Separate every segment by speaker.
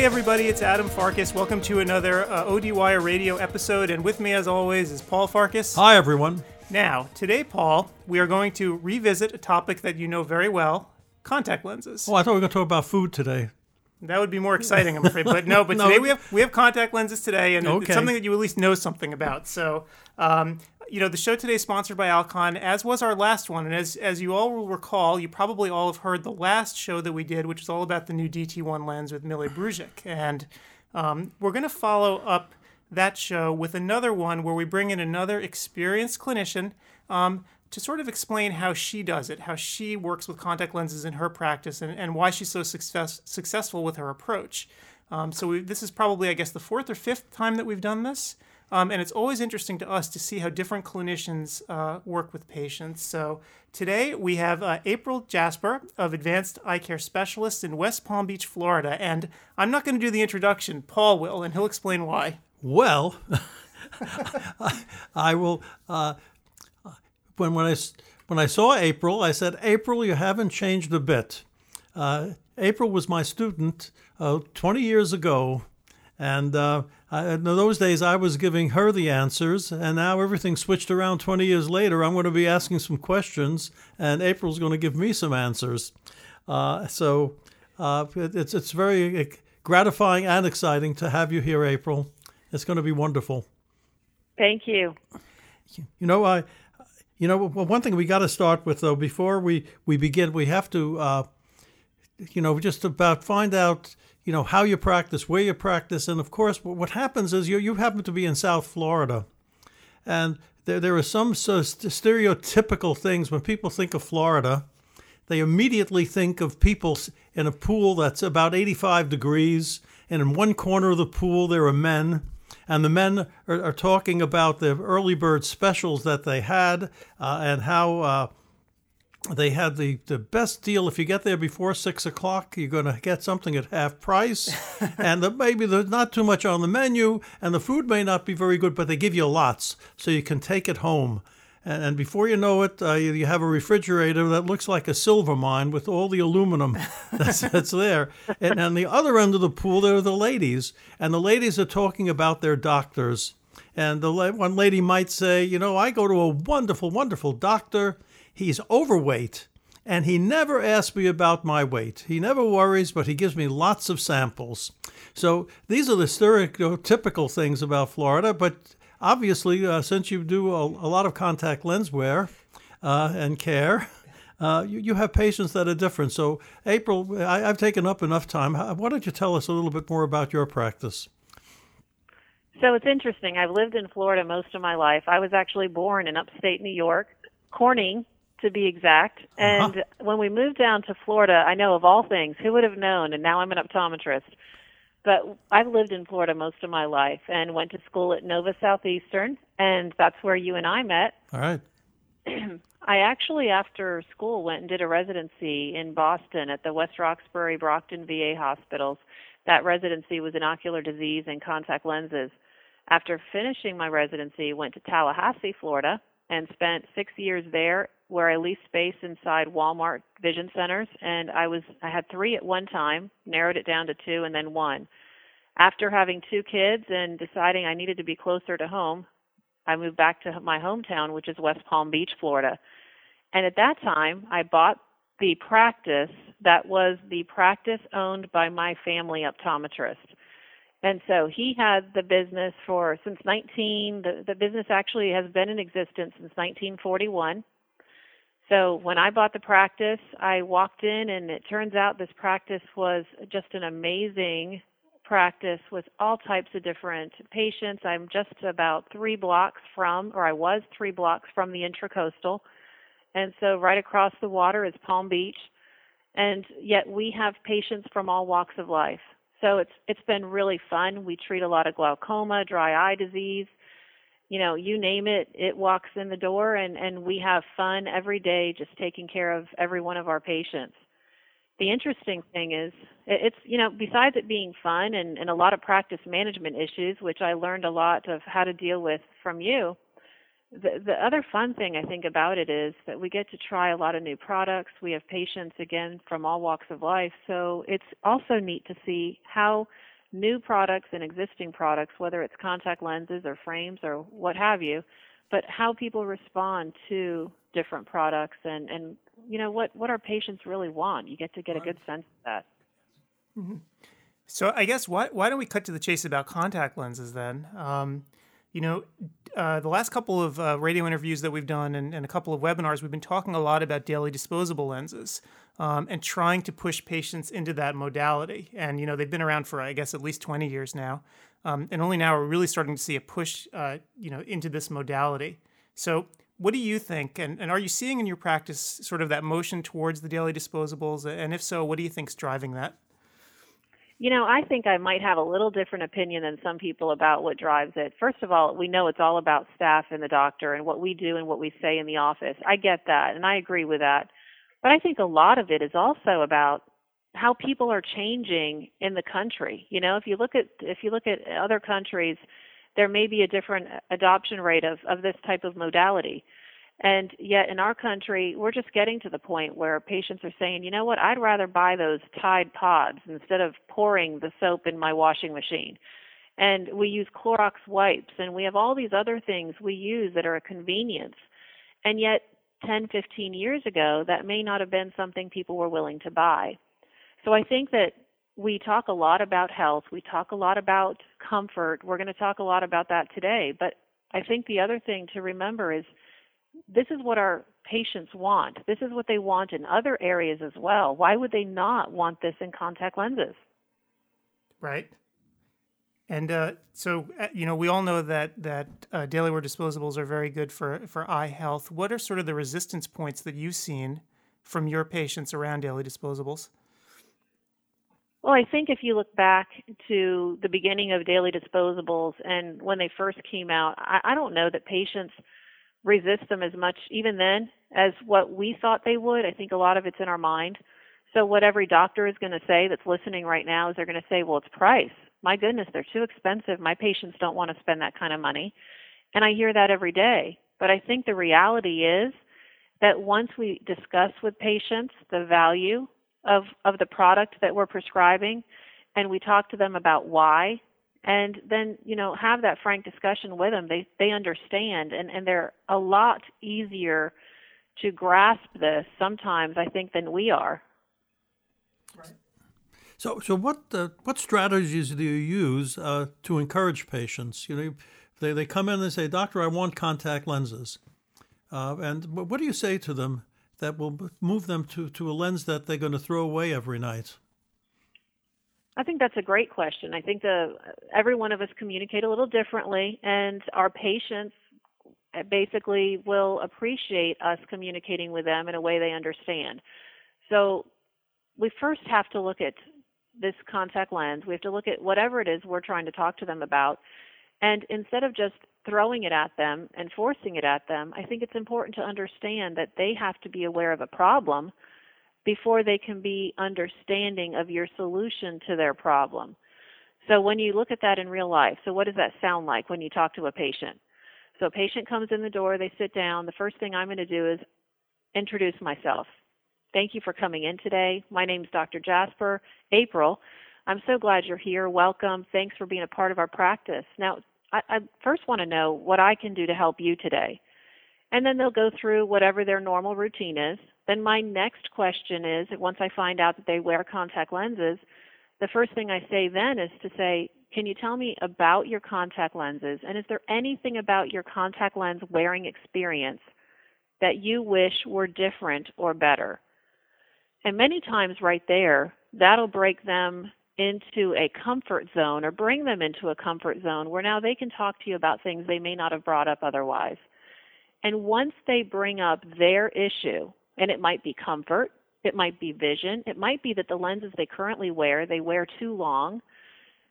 Speaker 1: Hey everybody, it's Adam Farkas. Welcome to another uh, ODWire radio episode, and with me as always is Paul Farkas.
Speaker 2: Hi, everyone.
Speaker 1: Now, today, Paul, we are going to revisit a topic that you know very well contact lenses.
Speaker 2: Oh, I thought we were going to talk about food today.
Speaker 1: That would be more exciting, I'm afraid. But no, but
Speaker 2: No.
Speaker 1: today we have we have contact lenses today, and it's something that you at least know something about. So, um, you know, the show today is sponsored by Alcon, as was our last one. And as as you all will recall, you probably all have heard the last show that we did, which is all about the new DT1 lens with Mile Brujic. And um, we're going to follow up that show with another one where we bring in another experienced clinician um, to sort of explain how she does it, how she works with contact lenses in her practice, and, and why she's so success, successful with her approach. Um, so we, this is probably, I guess, the fourth or fifth time that we've done this. Um, and it's always interesting to us to see how different clinicians uh, work with patients. So today we have uh, April Jasper of Advanced Eye Care Specialists in West Palm Beach, Florida. And I'm not going to do the introduction, Paul will, and he'll explain why.
Speaker 2: Well, I, will. Uh, when when I when I saw April, I said, "April, you haven't changed a bit." Uh, April was my student uh, 20 years ago, and uh, I, in those days I was giving her the answers, and now everything switched around. 20 years later, I'm going to be asking some questions, and April's going to give me some answers. Uh, so uh, it, it's it's very gratifying and exciting to have you here, April. It's going to be wonderful.
Speaker 3: Thank you.
Speaker 2: You know, I, you know, one thing we got to start with though before we we begin, we have to, uh, you know, just about find out, you know, how you practice, where you practice, and of course, what happens is you you happen to be in South Florida, and there there are some so st- stereotypical things when people think of Florida. They immediately think of people in a pool that's about 85 degrees, and in one corner of the pool there are men, and the men are, are talking about the early bird specials that they had uh, and how uh, they had the, the best deal. If you get there before six o'clock, you're going to get something at half price, and the, maybe there's not too much on the menu, and the food may not be very good, but they give you lots so you can take it home. And, and before you know it, uh, you, you have a refrigerator that looks like a silver mine with all the aluminum that's, that's there. And on the other end of the pool, there are the ladies, and the ladies are talking about their doctors. And the one lady might say, you know, I go to a wonderful, wonderful doctor. He's overweight, and he never asks me about my weight. He never worries, but he gives me lots of samples. So these are the stereotypical things about Florida. But obviously, uh, since you do a, a lot of contact lens wear uh, and care, uh, you, you have patients that are different. So, April, I, I've taken up enough time. Why don't you tell us a little bit more about your practice?
Speaker 3: So it's interesting. I've lived in Florida most of my life. I was actually born in upstate New York, Corning to be exact. Uh-huh. And when we moved down to Florida, I know of all things, who would have known? And now I'm an optometrist. But I've lived in Florida most of my life and went to school at Nova Southeastern, and that's where you and I met.
Speaker 2: All right.
Speaker 3: I actually, after school, went and did a residency in Boston at the West Roxbury Brockton VA hospitals. That residency was in ocular disease and contact lenses. After finishing my residency, went to Tallahassee, Florida, and spent six years there, where I leased space inside Walmart Vision Centers, and I was I had three at one time, narrowed it down to two, and then one. After having two kids and deciding I needed to be closer to home, I moved back to my hometown, which is West Palm Beach, Florida. And at that time, I bought the practice that was the practice owned by my family optometrist. And so he had the business for since 19 the, the business actually has been in existence since 1941. So when I bought the practice, I walked in and it turns out this practice was just an amazing practice with all types of different patients. I'm just about 3 blocks from or I was 3 blocks from the intracoastal. And so right across the water is Palm Beach. And yet we have patients from all walks of life. So it's it's been really fun. We treat a lot of glaucoma, dry eye disease, you know, you name it, it walks in the door and, and we have fun every day just taking care of every one of our patients. The interesting thing is it- it's you know, besides it being fun and, and a lot of practice management issues, which I learned a lot of how to deal with from you, the, the other fun thing I think about it is that we get to try a lot of new products. We have patients, again, from all walks of life. So it's also neat to see how new products and existing products, whether it's contact lenses or frames or what have you, but how people respond to different products and, and you know what, what our patients really want. You get to get a good sense of that.
Speaker 1: Mm-hmm. So I guess why why don't we cut to the chase about contact lenses then? Um, you know, uh, the last couple of uh, radio interviews that we've done and, and, a couple of webinars, we've been talking a lot about daily disposable lenses um, and trying to push patients into that modality. And, you know, they've been around for, I guess, at least 20 years now. Um, and only now we're really starting to see a push, uh, you know, into this modality. So, what do you think? And, and are you seeing in your practice sort of that motion towards the daily disposables? And if so, what do you think is driving that?
Speaker 3: You know, I think I might have a little different opinion than some people about what drives it. First of all, we know it's all about staff and the doctor and what we do and what we say in the office. I get that and I agree with that. But I think a lot of it is also about how people are changing in the country. You know, if you look at if you look at other countries, there may be a different adoption rate of, of this type of modality. And yet in our country, we're just getting to the point where patients are saying, you know what, I'd rather buy those Tide pods instead of pouring the soap in my washing machine. And we use Clorox wipes and we have all these other things we use that are a convenience. And yet 10, 15 years ago, that may not have been something people were willing to buy. So I think that we talk a lot about health, we talk a lot about comfort. We're going to talk a lot about that today. But I think the other thing to remember is this is what our patients want. This is what they want in other areas as well. Why would they not want this in contact lenses?
Speaker 1: Right. And uh, so, uh, you know, we all know that that uh, daily wear disposables are very good for for eye health. What are sort of the resistance points that you've seen from your patients around daily disposables?
Speaker 3: Well, I think if you look back to the beginning of daily disposables and when they first came out, I, I don't know that patients resist them as much even then as what we thought they would. I think a lot of it's in our mind. So what every doctor is going to say that's listening right now is they're going to say, well, it's price. My goodness, they're too expensive. My patients don't want to spend that kind of money. And I hear that every day. But I think the reality is that once we discuss with patients the value of, of the product that we're prescribing and we talk to them about why and then you know have that frank discussion with them. They they understand and and they're a lot easier to grasp this sometimes i think than we are.
Speaker 2: Right. So so what uh, what strategies do you use uh, to encourage patients? You know they they come in and they say doctor i want contact lenses. Uh, and what do you say to them that will move them to, to a lens that they're going to throw away every night
Speaker 3: I think that's a great question. I think the every one of us communicate a little differently, and our patients eh, basically will appreciate us communicating with them in a way they understand. So we first have to look at this contact lens. We have to look at whatever it is we're trying to talk to them about. And instead of just throwing it at them and forcing it at them, I think it's important to understand that they have to be aware of a problem before they can be understanding of your solution to their problem. So when you look at that in real life, so what does that sound like when you talk to a patient? So a patient comes in the door, they sit down. The first thing I'm going to do is introduce myself. Thank you for coming in today. My name is Dr. Jasper April. I'm so glad you're here. Welcome. Thanks for being a part of our practice. Now, I, I first want to know what I can do to help you today. And then they'll go through whatever their normal routine is. Then my next question is once I find out that they wear contact lenses, the first thing I say then is to say, can you tell me about your contact lenses? And is there anything about your contact lens wearing experience that you wish were different or better? And many times, right there, that'll break them into a comfort zone or bring them into a comfort zone where now they can talk to you about things they may not have brought up otherwise. And once they bring up their issue, and it might be comfort, it might be vision, it might be that the lenses they currently wear, they wear too long.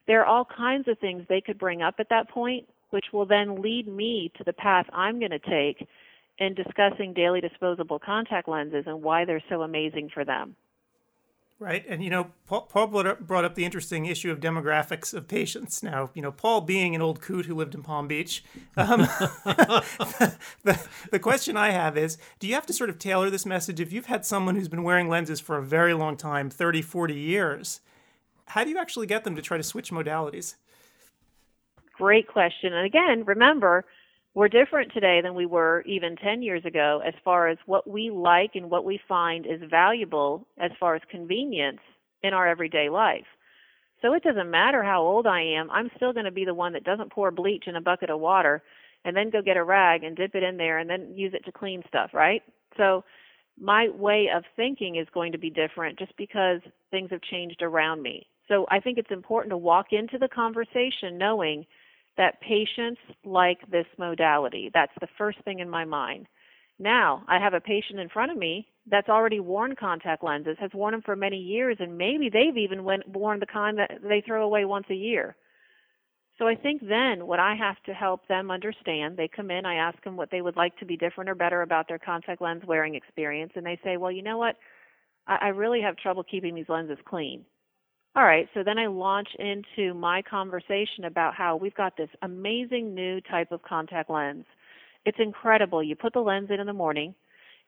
Speaker 3: There are all kinds of things they could bring up at that point, which will then lead me to the path I'm going to take in discussing daily disposable contact lenses and why they're so amazing for them.
Speaker 1: Right. And, you know, Paul, Paul brought, up, the interesting issue of demographics of patients. Now, you know, Paul being an old coot who lived in Palm Beach, um, the, the question I have is do you have to sort of tailor this message? If you've had someone who's been wearing lenses for a very long time 30, 40 years how do you actually get them to try to switch modalities?
Speaker 3: Great question. And again, remember, we're different today than we were even 10 years ago as far as what we like and what we find is valuable as far as convenience in our everyday life. So it doesn't matter how old I am, I'm still going to be the one that doesn't pour bleach in a bucket of water and then go get a rag and dip it in there and then use it to clean stuff, right? So my way of thinking is going to be different just because things have changed around me. So I think it's important to walk into the conversation knowing that patients like this modality. That's the first thing in my mind. Now, I have a patient in front of me that's already worn contact lenses, has worn them for many years, and maybe they've even went, worn the kind that they throw away once a year. So I think then what I have to help them understand, they come in, I ask them what they would like to be different or better about their contact lens wearing experience, and they say, well, you know what? I, I really have trouble keeping these lenses clean. All right, so then I launch into my conversation about how we've got this amazing new type of contact lens. It's incredible. You put the lens in in the morning,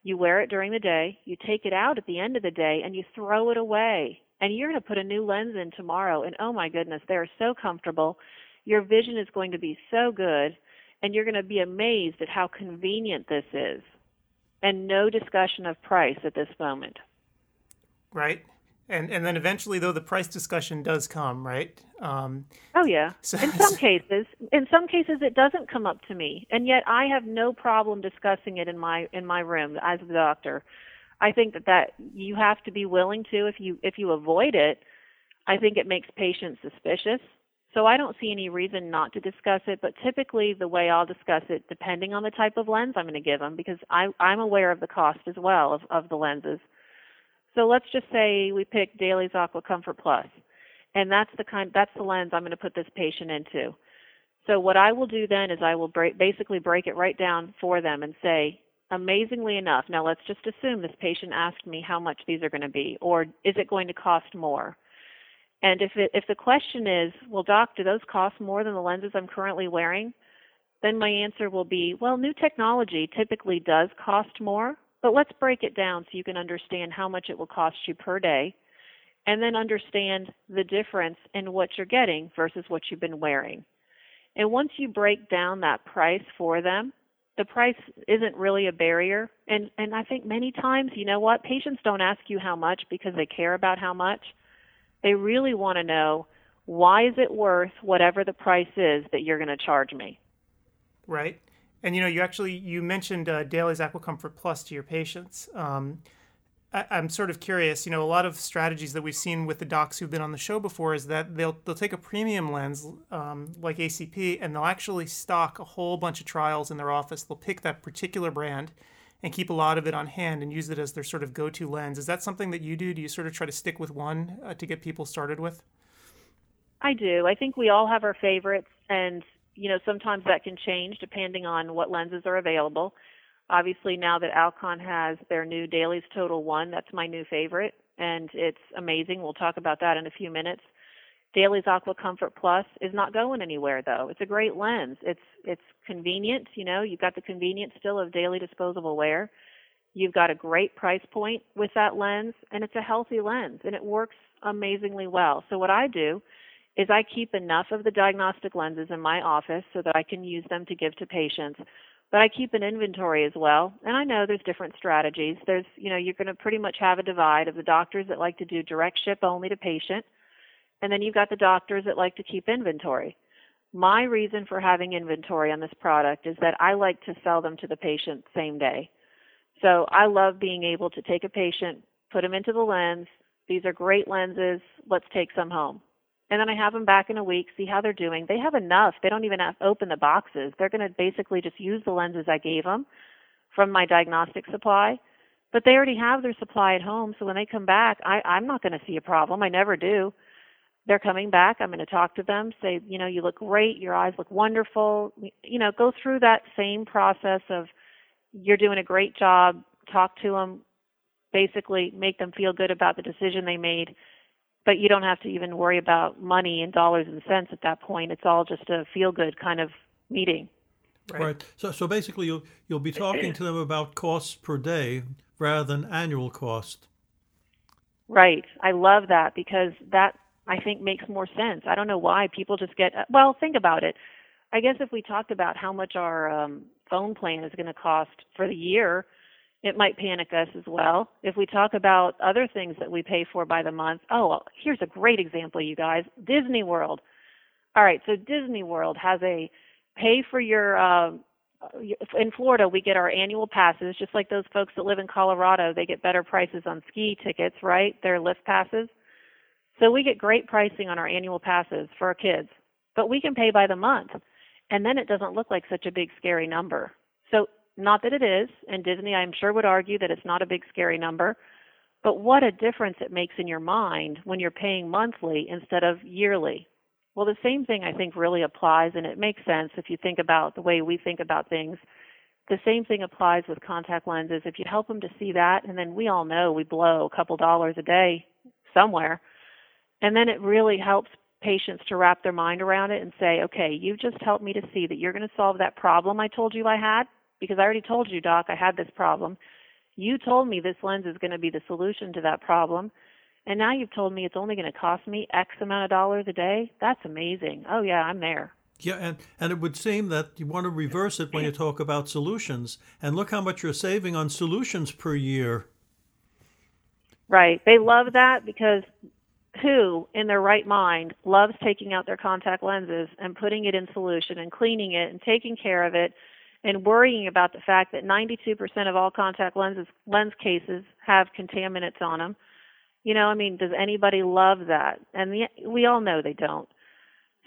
Speaker 3: you wear it during the day, you take it out at the end of the day, and you throw it away. And you're going to put a new lens in tomorrow, and oh my goodness, they're so comfortable. Your vision is going to be so good, and you're going to be amazed at how convenient this is. And no discussion of price at this moment.
Speaker 1: Right. And and then eventually, though, the price discussion does come, right?
Speaker 3: Um, oh yeah. So, in some cases, in some cases, it doesn't come up to me, and yet I have no problem discussing it in my in my room as the doctor. I think that that you have to be willing to. If you if you avoid it, I think it makes patients suspicious. So I don't see any reason not to discuss it. But typically, the way I'll discuss it, depending on the type of lens I'm going to give them, because I, I'm aware of the cost as well of, of the lenses. So let's just say we pick Dailies Aqua Comfort Plus, and that's the kind that's the lens I'm going to put this patient into. So what I will do then is I will break, basically break it right down for them and say, amazingly enough, now let's just assume this patient asked me how much these are going to be, or is it going to cost more? And if it, if the question is, well, doc, do those cost more than the lenses I'm currently wearing? Then my answer will be, well, new technology typically does cost more, but let's break it down so you can understand how much it will cost you per day and then understand the difference in what you're getting versus what you've been wearing. And once you break down that price for them, the price isn't really a barrier. And and I think many times, you know what, patients don't ask you how much because they care about how much. They really want to know why is it worth whatever the price is that you're going to charge me.
Speaker 1: Right. And you know, you actually you mentioned uh, Dailies Aqua Comfort Plus to your patients. Um, I, am sort of curious. You know, a lot of strategies that we've seen with the docs who've been on the show before is that they'll they'll take a premium lens um, like ACP and they'll actually stock a whole bunch of trials in their office. They'll pick that particular brand and keep a lot of it on hand and use it as their sort of go-to lens. Is that something that you do? Do you sort of try to stick with one uh, to get people started with?
Speaker 3: I do. I think we all have our favorites, and you know, sometimes that can change depending on what lenses are available. Obviously, now that Alcon has their new Dailies Total One, that's my new favorite, and it's amazing. We'll talk about that in a few minutes. Dailies Aqua Comfort Plus is not going anywhere though. It's a great lens. It's it's convenient, you know, you've got the convenience still of daily disposable wear. You've got a great price point with that lens and it's a healthy lens and it works amazingly well. So what I do is I keep enough of the diagnostic lenses in my office so that I can use them to give to patients. But I keep an inventory as well. And I know there's different strategies. There's, you know, you're going to pretty much have a divide of the doctors that like to do direct ship only to patient. And then you've got the doctors that like to keep inventory. My reason for having inventory on this product is that I like to sell them to the patient same day. So I love being able to take a patient, put them into the lens. These are great lenses. Let's take some home and then I have them back in a week, see how they're doing. They have enough. They don't even have to open the boxes. They're going to basically just use the lenses I gave them from my diagnostic supply. But they already have their supply at home, so when they come back, I, I'm not going to see a problem. I never do. They're coming back. I'm going to talk to them, say, you know, you look great. Your eyes look wonderful. You know, go through that same process of you're doing a great job. Talk to them. basically make them feel good about the decision they made. But you don't have to even worry about money and dollars and cents at that point. It's all just a feel good kind of meeting.
Speaker 2: Right. right. So, so basically, you'll you'll be talking to them about costs per day rather than annual cost.
Speaker 3: Right. I love that because that I think makes more sense. I don't know why people just get well. Think about it. I guess if we talked about how much our um, phone plan is going to cost for the year, it might panic us as well. If we talk about other things that we pay for by the month, oh, well, here's a great example, you guys Disney World. All right, so Disney World has a pay for your, uh, in Florida, we get our annual passes, just like those folks that live in Colorado, they get better prices on ski tickets, right? Their lift passes. So we get great pricing on our annual passes for our kids, but we can pay by the month. And then it doesn't look like such a big, scary number. Not that it is, and Disney, I'm sure, would argue that it's not a big, scary number. But what a difference it makes in your mind when you're paying monthly instead of yearly. Well, the same thing I think really applies, and it makes sense if you think about the way we think about things. The same thing applies with contact lenses. If you help them to see that, and then we all know we blow a couple dollars a day somewhere, and then it really helps patients to wrap their mind around it and say, okay, you've just helped me to see that you're going to solve that problem I told you I had because I already told you, doc, I had this problem. You told me this lens is going to be the solution to that problem. And now you've told me it's only going to cost me X amount of dollars a day. That's amazing. Oh, yeah, I'm there.
Speaker 2: Yeah, and, and it would seem that you want to reverse it when you talk about solutions. And look how much you're saving on solutions per year.
Speaker 3: Right. They love that because who, in their right mind, loves taking out their contact lenses and putting it in solution and cleaning it and taking care of it and worrying about the fact that 92% of all contact lenses lens cases have contaminants on them. You know, I mean, does anybody love that? And the, we all know they don't.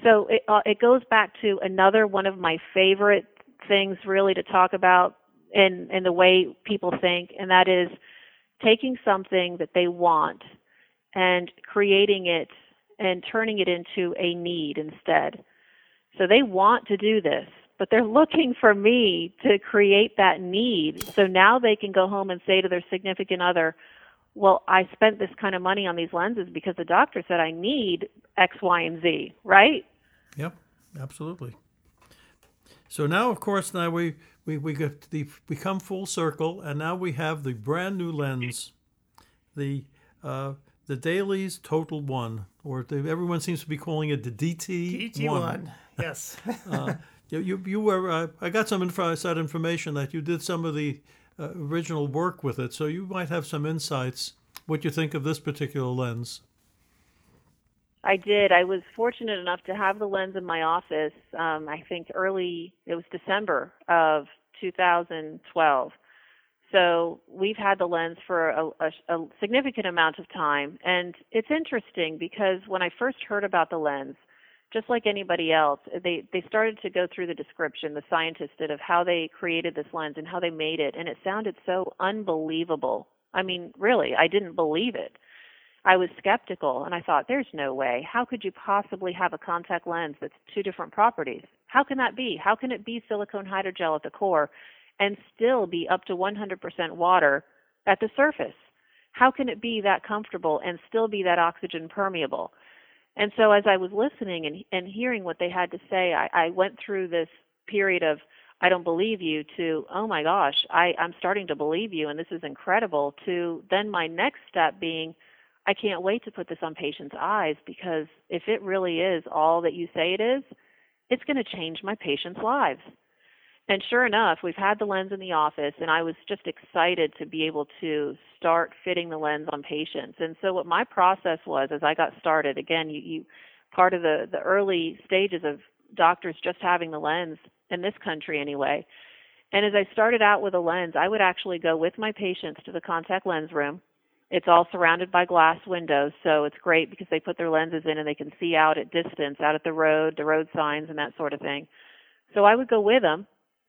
Speaker 3: So it uh, it goes back to another one of my favorite things really to talk about in in the way people think, and that is taking something that they want and creating it and turning it into a need instead. So they want to do this but they're looking for me to create that need. So now they can go home and say to their significant other, well, I spent this kind of money on these lenses because the doctor said I need X, Y, and Z, right?
Speaker 2: Yep, absolutely. So now, of course, now we we we get the we come full circle, and now we have the brand new lens, the uh, the Dailies Total One, or the, everyone seems to be calling it the DT
Speaker 1: DT One. Yes. uh,
Speaker 2: you, you, you were, uh, I got some inside information that you did some of the uh, original work with it, so you might have some insights what you think of this particular lens.
Speaker 3: I did. I was fortunate enough to have the lens in my office. Um, I think early, it was December of 2012. So we've had the lens for a, a, a significant amount of time. And it's interesting because when I first heard about the lens, just like anybody else, they they started to go through the description, the scientists did of how they created this lens and how they made it, and it sounded so unbelievable. I mean, really, I didn't believe it. I was skeptical and I thought, there's no way. How could you possibly have a contact lens that's two different properties? How can that be? How can it be silicone hydrogel at the core and still be up to 100% water at the surface? How can it be that comfortable and still be that oxygen permeable? And so as I was listening and, and hearing what they had to say, I, I went through this period of, I don't believe you, to, oh my gosh, I, I'm starting to believe you and this is incredible, to then my next step being, I can't wait to put this on patients' eyes because if it really is all that you say it is, it's going to change my patients' lives. And sure enough, we've had the lens in the office, and I was just excited to be able to start fitting the lens on patients. And so, what my process was as I got started, again, you, you part of the the early stages of doctors just having the lens in this country anyway. And as I started out with a lens, I would actually go with my patients to the contact lens room. It's all surrounded by glass windows, so it's great because they put their lenses in and they can see out at distance, out at the road, the road signs, and that sort of thing. So I would go with them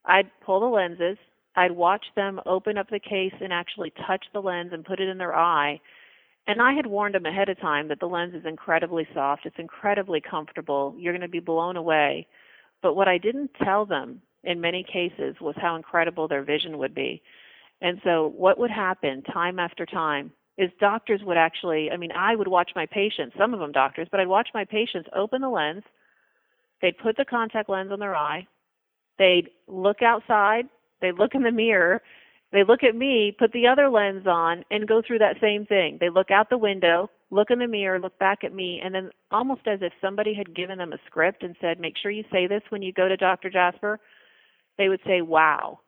Speaker 3: I'd pull the lenses, I'd watch them open up the case and actually touch the lens and put it in their eye. And I had warned them ahead of time that the lens is incredibly soft, it's incredibly comfortable, you're going to be blown away. But what I didn't tell them in many cases was how incredible their vision would be. And so, what would happen time after time is doctors would actually, I mean, I would watch my patients, some of them doctors, but I'd watch my patients open the lens. They'd put the contact lens on their eye. They'd look outside. They'd look in the mirror. They look at me, put the other lens on, and go through that same thing. They look out the window, look in the mirror, look back at me, and then almost as if somebody had given them a script and said, Make sure you say this when you go to Dr. Jasper, they would say, Wow,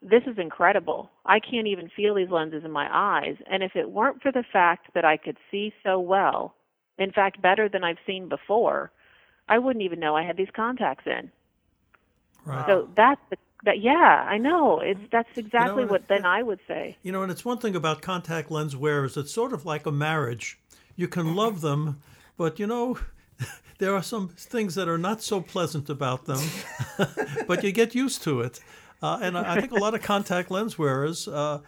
Speaker 3: this is incredible. I can't even feel these lenses in my eyes. And if it weren't for the fact that I could see so well, in fact, better than I've seen before, I wouldn't even know I had these contacts in.
Speaker 2: Right.
Speaker 3: So that's the that yeah, I know. It's that's exactly
Speaker 2: you know,
Speaker 3: what then I would say.
Speaker 2: You know, and it's one thing about contact lens wearers. It's sort of like a marriage. You can love them, but you know, there are some things that are not so pleasant about them. but you get used to it, uh, and I think a lot of contact lens wearers. Uh,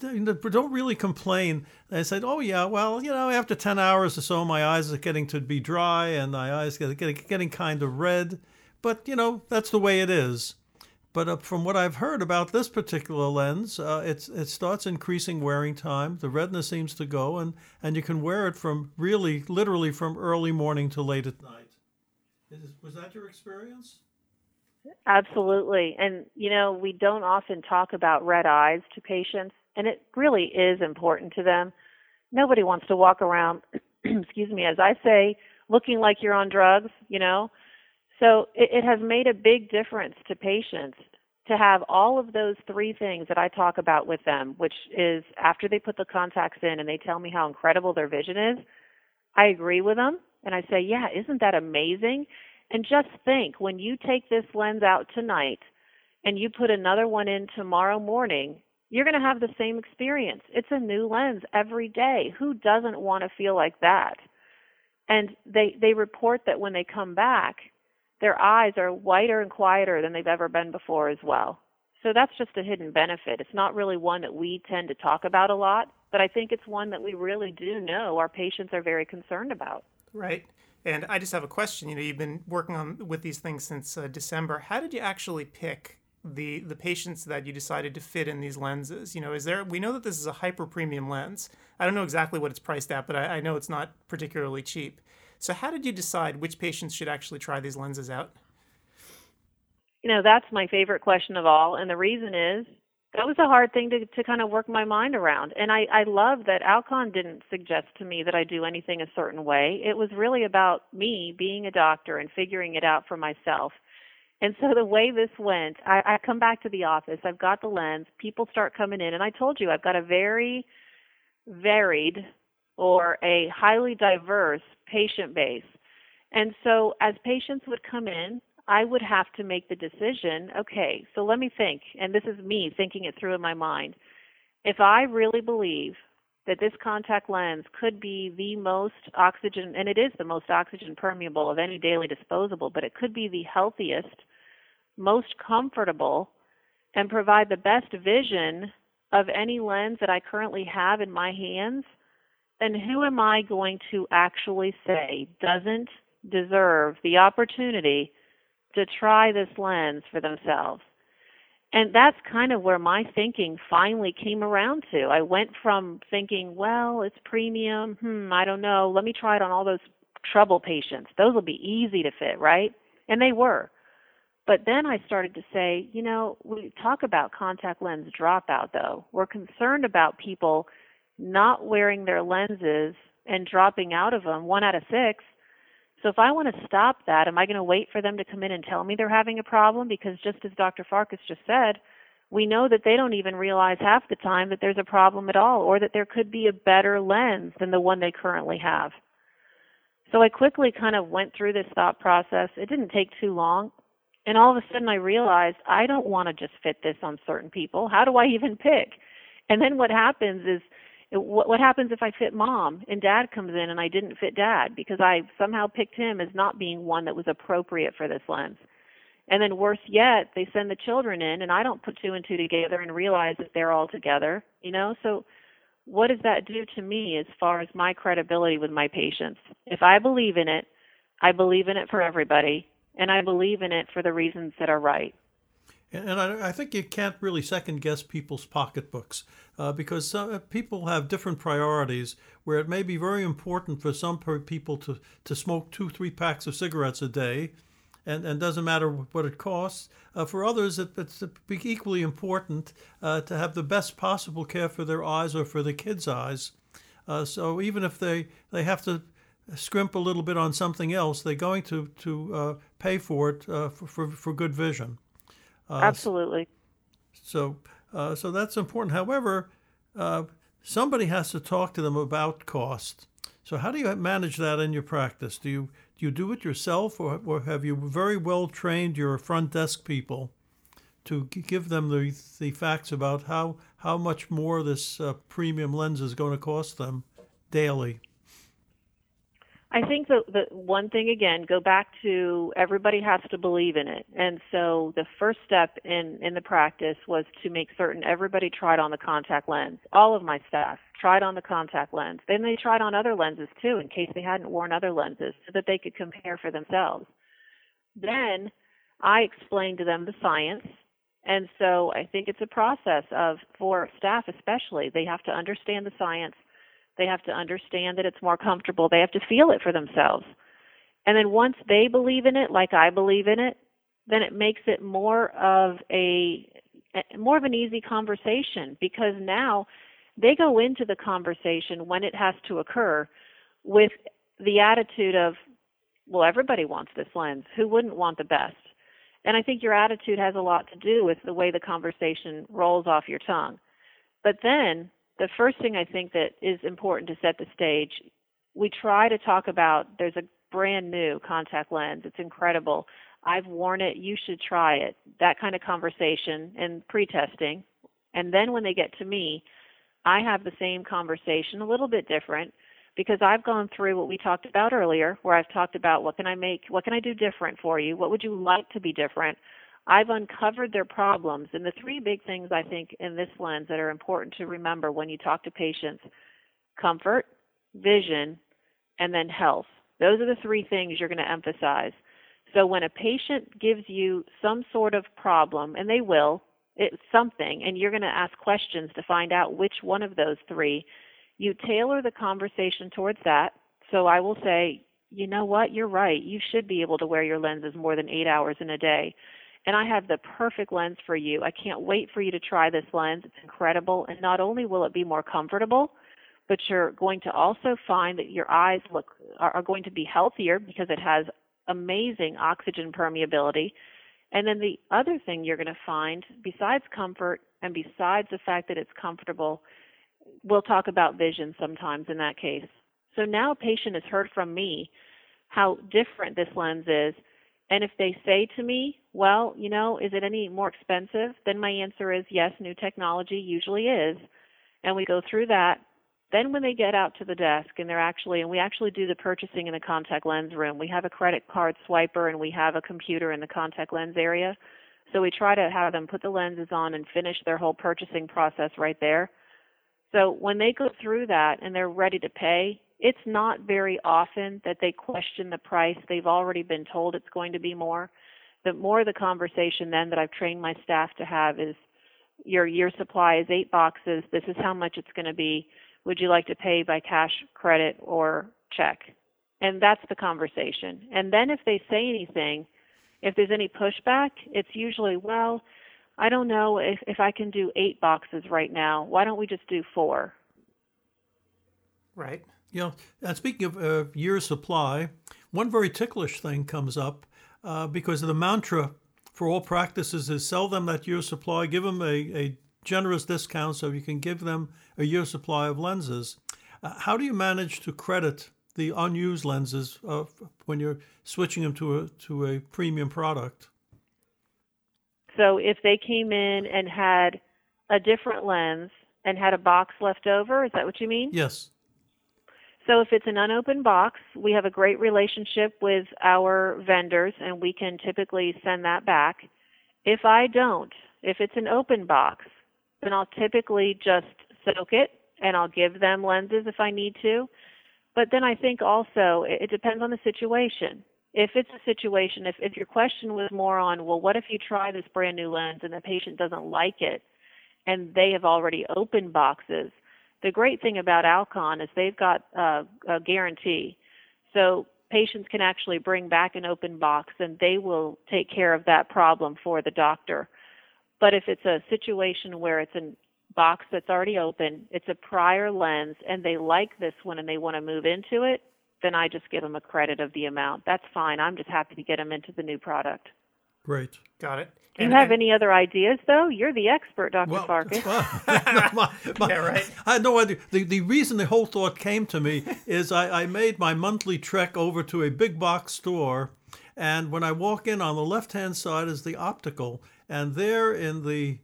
Speaker 2: don't really complain. They said, "Oh yeah, well, you know, after ten hours or so, my eyes are getting to be dry, and my eyes get getting, getting kind of red." But you know, that's the way it is. But uh, from what I've heard about this particular lens, uh, it starts increasing wearing time. The redness seems to go, and, and you can wear it from really, literally from early morning to late at night. Is, was that your experience?
Speaker 3: Absolutely. And, you know, we don't often talk about red eyes to patients, and it really is important to them. Nobody wants to walk around, excuse me, as I say, looking like you're on drugs, you know. So it, it has made a big difference to patients to have all of those three things that I talk about with them, which is after they put the contacts in and they tell me how incredible their vision is, I agree with them and I say, yeah, isn't that amazing? And just think when you take this lens out tonight and you put another one in tomorrow morning, you're going to have the same experience. It's a new lens every day. Who doesn't want to feel like that? And they they report that when they come back, their eyes are whiter and quieter than they've ever been before as well. So that's just a hidden benefit. It's not really one that we tend to talk about a lot, but I think it's one that we really do know our patients are very concerned about.
Speaker 1: Right. And I just have a question. You know, you've been working on with these things since uh, December. How did you actually pick the the patients that you decided to fit in these lenses? You know, is there? We know that this is a hyper premium lens. I don't know exactly what it's priced at, but I, I know it's not particularly cheap. So, how did you decide which patients should actually try these lenses out?
Speaker 3: You know, that's my favorite question of all. And the reason is that was a hard thing to, to kind of work my mind around. And I, I love that Alcon didn't suggest to me that I do anything a certain way. It was really about me being a doctor and figuring it out for myself. And so the way this went, I, I come back to the office, I've got the lens, people start coming in, and I told you I've got a very varied or a highly diverse patient base. And so as patients would come in, I would have to make the decision okay, so let me think, and this is me thinking it through in my mind. If I really believe that this contact lens could be the most oxygen, and it is the most oxygen permeable of any daily disposable, but it could be the healthiest, most comfortable, and provide the best vision of any lens that I currently have in my hands, then who am I going to actually say doesn't deserve the opportunity to try this lens for themselves? And that's kind of where my thinking finally came around to. I went from thinking, well, it's premium, hmm, I don't know, let me try it on all those trouble patients. Those will be easy to fit, right? And they were. But then I started to say, you know, we talk about contact lens dropout though. We're concerned about people not wearing their lenses and dropping out of them one out of six. So if I want to stop that, am I going to wait for them to come in and tell me they're having a problem? Because just as Dr. Farkas just said, we know that they don't even realize half the time that there's a problem at all or that there could be a better lens than the one they currently have. So I quickly kind of went through this thought process. It didn't take too long. And all of a sudden I realized I don't want to just fit this on certain people. How do I even pick? And then what happens is what, what happens if I fit mom and dad comes in and I didn't fit dad because I somehow picked him as not being one that was appropriate for this lens? And then worse yet, they send the children in and I don't put two and two together and realize that they're all together, you know? So what does that do to me as far as my credibility with my patients? If I believe in it, I believe in it for everybody and I believe in it for the reasons that are right.
Speaker 2: And I, I, think you can't really second guess people's pocketbooks uh, because some, people have different priorities. Where it may be very important for some people to, to smoke two, three packs of cigarettes a day, and, and doesn't matter what it costs. Uh, for others, it, it's equally important uh, to have the best possible care for their eyes or for the kids' eyes. Uh, so even if they, they have to scrimp a little bit on something else, they're going to, to uh, pay for it uh, for, for, for good vision.
Speaker 3: Uh, Absolutely.
Speaker 2: So, uh, so that's important. However, uh, somebody has to talk to them about cost. So, how do you manage that in your practice? Do you do you do it yourself, or, or have you very well trained your front desk people to give them the the facts about how how much more this uh, premium lens is going to cost them daily?
Speaker 3: I think the the one thing again, go back to everybody has to believe in it. And so the first step in in the practice was to make certain everybody tried on the contact lens. All of my staff tried on the contact lens. Then they tried on other lenses too in case they hadn't worn other lenses so that they could compare for themselves. Then I explained to them the science. And so I think it's a process of for staff especially, they have to understand the science they have to understand that it's more comfortable. They have to feel it for themselves. And then once they believe in it, like I believe in it, then it makes it more of a more of an easy conversation because now they go into the conversation when it has to occur with the attitude of, well, everybody wants this lens. Who wouldn't want the best? And I think your attitude has a lot to do with the way the conversation rolls off your tongue. But then the first thing I think that is important to set the stage, we try to talk about there's a brand new contact lens. It's incredible. I've worn it. You should try it. That kind of conversation and pre testing. And then when they get to me, I have the same conversation, a little bit different, because I've gone through what we talked about earlier, where I've talked about what can I make, what can I do different for you? What would you like to be different? I've uncovered their problems. And the three big things I think in this lens that are important to remember when you talk to patients comfort, vision, and then health. Those are the three things you're going to emphasize. So when a patient gives you some sort of problem, and they will, it's something, and you're going to ask questions to find out which one of those three, you tailor the conversation towards that. So I will say, you know what, you're right. You should be able to wear your lenses more than eight hours in a day and I have the perfect lens for you. I can't wait for you to try this lens. It's incredible. And not only will it be more comfortable, but you're going to also find that your eyes look are, going to be healthier because it has amazing oxygen permeability. And then the other thing you're going to find, besides comfort and besides the fact that it's comfortable, we'll talk about vision sometimes in that case. So now a patient has heard from me how different this lens is and if they say to me, well, you know, is it any more expensive? Then my answer is yes, new technology usually is. And we go through that. Then when they get out to the desk and they're actually, and we actually do the purchasing in the contact lens room, we have a credit card swiper and we have a computer in the contact lens area. So we try to have them put the lenses on and finish their whole purchasing process right there. So when they go through that and they're ready to pay, it's not very often that they question the price. They've already been told it's going to be more. The more the conversation then that I've trained my staff to have is your year supply is eight boxes. This is how much it's going to be. Would you like to pay by cash, credit, or check? And that's the conversation. And then if they say anything, if there's any pushback, it's usually, well, I don't know if, if I can do eight boxes right now. Why don't we just do four?
Speaker 1: Right.
Speaker 2: Know, and speaking of uh, year supply, one very ticklish thing comes up uh, because the mantra for all practices is sell them that year supply, give them a, a generous discount so you can give them a year supply of lenses. Uh, how do you manage to credit the unused lenses uh, when you're switching them to a to a premium product?
Speaker 3: So if they came in and had a different lens and had a box left over, is that what you mean?
Speaker 2: Yes.
Speaker 3: So if it's an unopened box, we have a great relationship with our vendors and we can typically send that back. If I don't, if it's an open box, then I'll typically just soak it and I'll give them lenses if I need to. But then I think also it depends on the situation. if it's a situation, if, if your question was more on, well, what if you try this brand new lens and the patient doesn't like it and they have already opened boxes, the great thing about Alcon is they've got uh, a guarantee. So patients can actually bring back an open box and they will take care of that problem for the doctor. But if it's a situation where it's a box that's already open, it's a prior lens, and they like this one and they want to move into it, then I just give them a credit of the amount. That's fine. I'm just happy to get them into the new product.
Speaker 2: Great.
Speaker 1: Got it.
Speaker 3: Do you have any other ideas, though? You're the expert, Dr.
Speaker 2: Well,
Speaker 3: Farkas.
Speaker 2: well, no, my- my-
Speaker 1: Yeah, right.
Speaker 2: I had no idea. The, the reason the whole thought came to me is I, I made my monthly trek over to a big box store, and when I walk in, on the left hand side is the optical, and there in the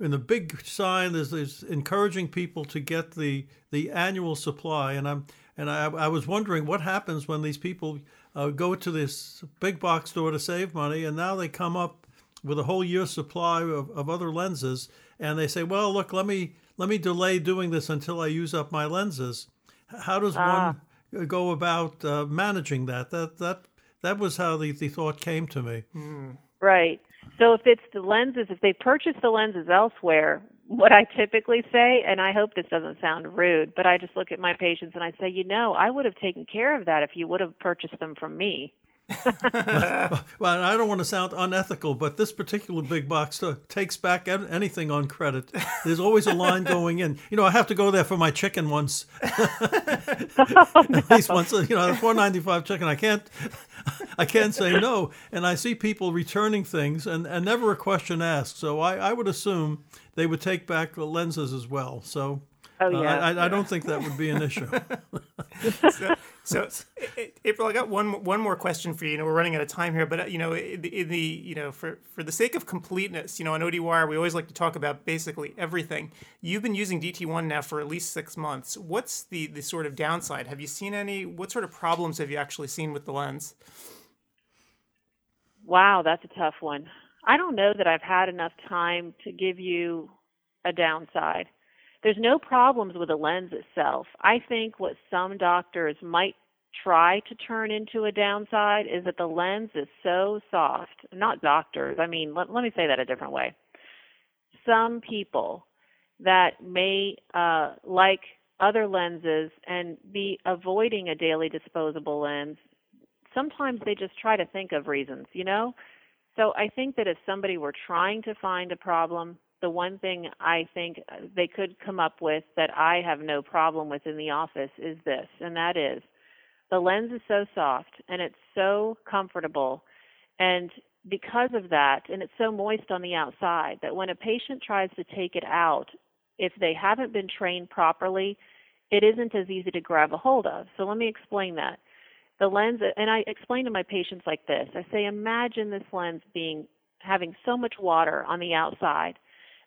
Speaker 2: in the big sign is, is encouraging people to get the the annual supply, and I'm and I, I was wondering what happens when these people uh, go to this big box store to save money, and now they come up with a whole year's supply of, of other lenses, and they say, "Well, look, let me let me delay doing this until I use up my lenses." How does one go about uh, managing that? That that that was how the, the thought came to me.
Speaker 3: Right. So if it's the lenses, if they purchase the lenses elsewhere, what I typically say, and I hope this doesn't sound rude, but I just look at my patients and I say, you know, I would have taken care of that if you would have purchased them from me.
Speaker 2: Well, I don't want to sound unethical, but this particular big box takes back anything on credit. There's always a line going in. You know, I have to go there for my chicken once, at least once. You know, four ninety five chicken. I can't, I can't say no. And I see people returning things, and, and never a question asked. So I, I would assume they would take back the lenses as well. So.
Speaker 3: Oh,
Speaker 2: uh. I, I don't think that would be an issue.
Speaker 1: So, A- April, I got one one more question for you. You know, we're running out of time here, but uh, you know, in the, in the you know, for for the sake of completeness, you know, on ODWire, we always like to talk about basically everything. You've been using DT1 now for at least six months. What's the the sort of downside? Have you seen any? What sort of problems have you actually seen with the lens?
Speaker 3: Wow, that's a tough one. I don't know that I've had enough time to give you a downside. There's no problems with the lens itself. I think what some doctors might try to turn into a downside is that the lens is so soft. Not doctors, I mean, let, let me say that a different way. Some people that may uh, like other lenses and be avoiding a daily disposable lens sometimes they just try to think of reasons, you know? So I think that if somebody were trying to find a problem, the one thing I think uh, they could come up with that I have no problem with in the office is this, and that is the lens is so soft and it's so comfortable and because of that and it's so moist on the outside that when a patient tries to take it out if they haven't been trained properly it isn't as easy to grab a hold of. So let me explain that the lens and I explain to my patients like this. I say imagine this lens being having so much water on the outside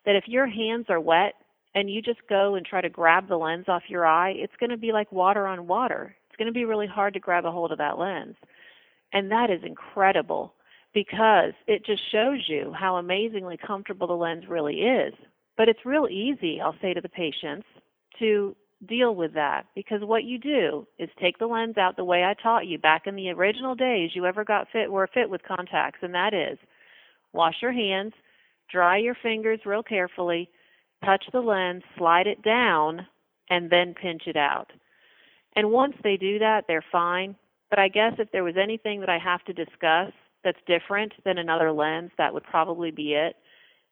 Speaker 3: that if your hands are wet and you just go and try to grab the lens off your eye, it's going to be like water on water. It's going to be really hard to grab a hold of that lens. And that is incredible because it just shows you how amazingly comfortable the lens really is. But it's real easy, I'll say to the patients, to deal with that because what you do is take the lens out the way I taught you back in the original days you ever got fit were fit with contacts and that is wash your hands, dry your fingers real carefully, touch the lens, slide it down and then pinch it out. And once they do that, they're fine. But I guess if there was anything that I have to discuss that's different than another lens, that would probably be it.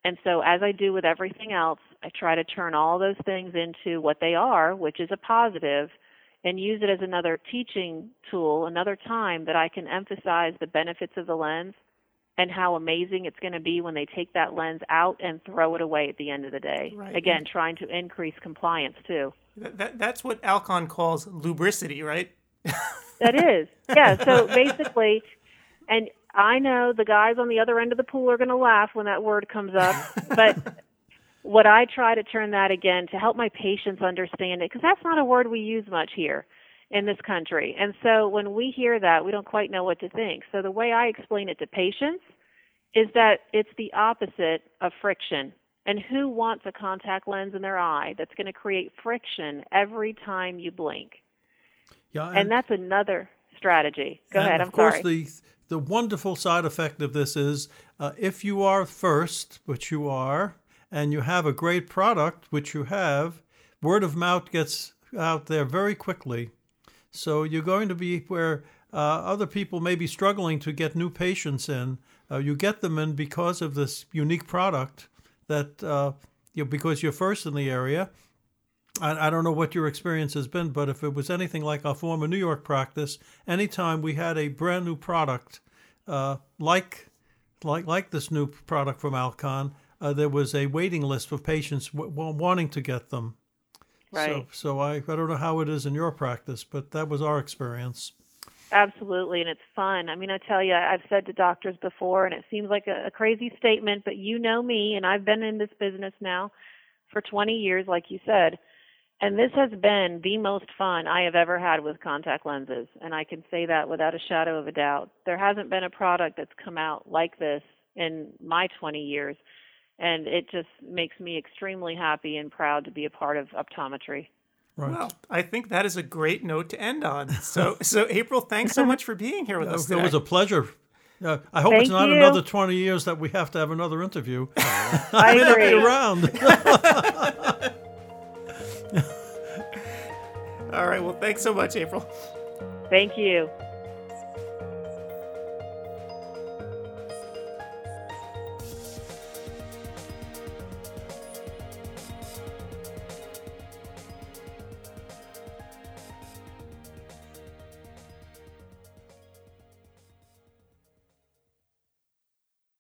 Speaker 3: And so, as I do with everything else, I try to turn all those things into what they are, which is a positive, and use it as another teaching tool, another time that I can emphasize the benefits of the lens and how amazing it's going to be when they take that lens out and throw it away at the end of the day.
Speaker 1: Right.
Speaker 3: Again, trying to increase compliance too.
Speaker 1: That, that, that's what Alcon calls lubricity, right?
Speaker 3: That is. Yeah, so basically, and I know the guys on the other end of the pool are going to laugh when that word comes up, but what I try to turn that again to help my patients understand it, because that's not a word we use much here in this country. And so when we hear that, we don't quite know what to think. So the way I explain it to patients is that it's the opposite of friction. And who wants a contact lens in their eye that's going to create friction every time you blink?
Speaker 2: Yeah,
Speaker 3: and that's another strategy. Go
Speaker 2: and
Speaker 3: ahead.
Speaker 2: Of
Speaker 3: I'm
Speaker 2: course,
Speaker 3: sorry.
Speaker 2: the the wonderful side effect of this is uh, if you are first, which you are, and you have a great product, which you have, word of mouth gets out there very quickly. So you're going to be where uh, other people may be struggling to get new patients in. Uh, you get them in because of this unique product that uh, you because you're first in the area. I, I don't know what your experience has been, but if it was anything like our former New York practice, anytime we had a brand new product uh, like like like this new product from Alcon, uh, there was a waiting list of patients w- w- wanting to get them.
Speaker 3: right.
Speaker 2: So, so I, I don't know how it is in your practice, but that was our experience.
Speaker 3: Absolutely, and it's fun. I mean, I tell you, I've said to doctors before, and it seems like a, a crazy statement, but you know me, and I've been in this business now for 20 years, like you said, and this has been the most fun I have ever had with contact lenses, and I can say that without a shadow of a doubt. There hasn't been a product that's come out like this in my 20 years, and it just makes me extremely happy and proud to be a part of optometry.
Speaker 2: Right.
Speaker 1: Well, I think that is a great note to end on. So, so April, thanks so much for being here with us
Speaker 2: it was a pleasure. Uh, I hope
Speaker 3: Thank
Speaker 2: it's not
Speaker 3: you.
Speaker 2: another 20 years that we have to have another interview.
Speaker 3: I
Speaker 2: may not be
Speaker 3: agree.
Speaker 2: around.
Speaker 1: All right. Well, thanks so much, April.
Speaker 3: Thank you.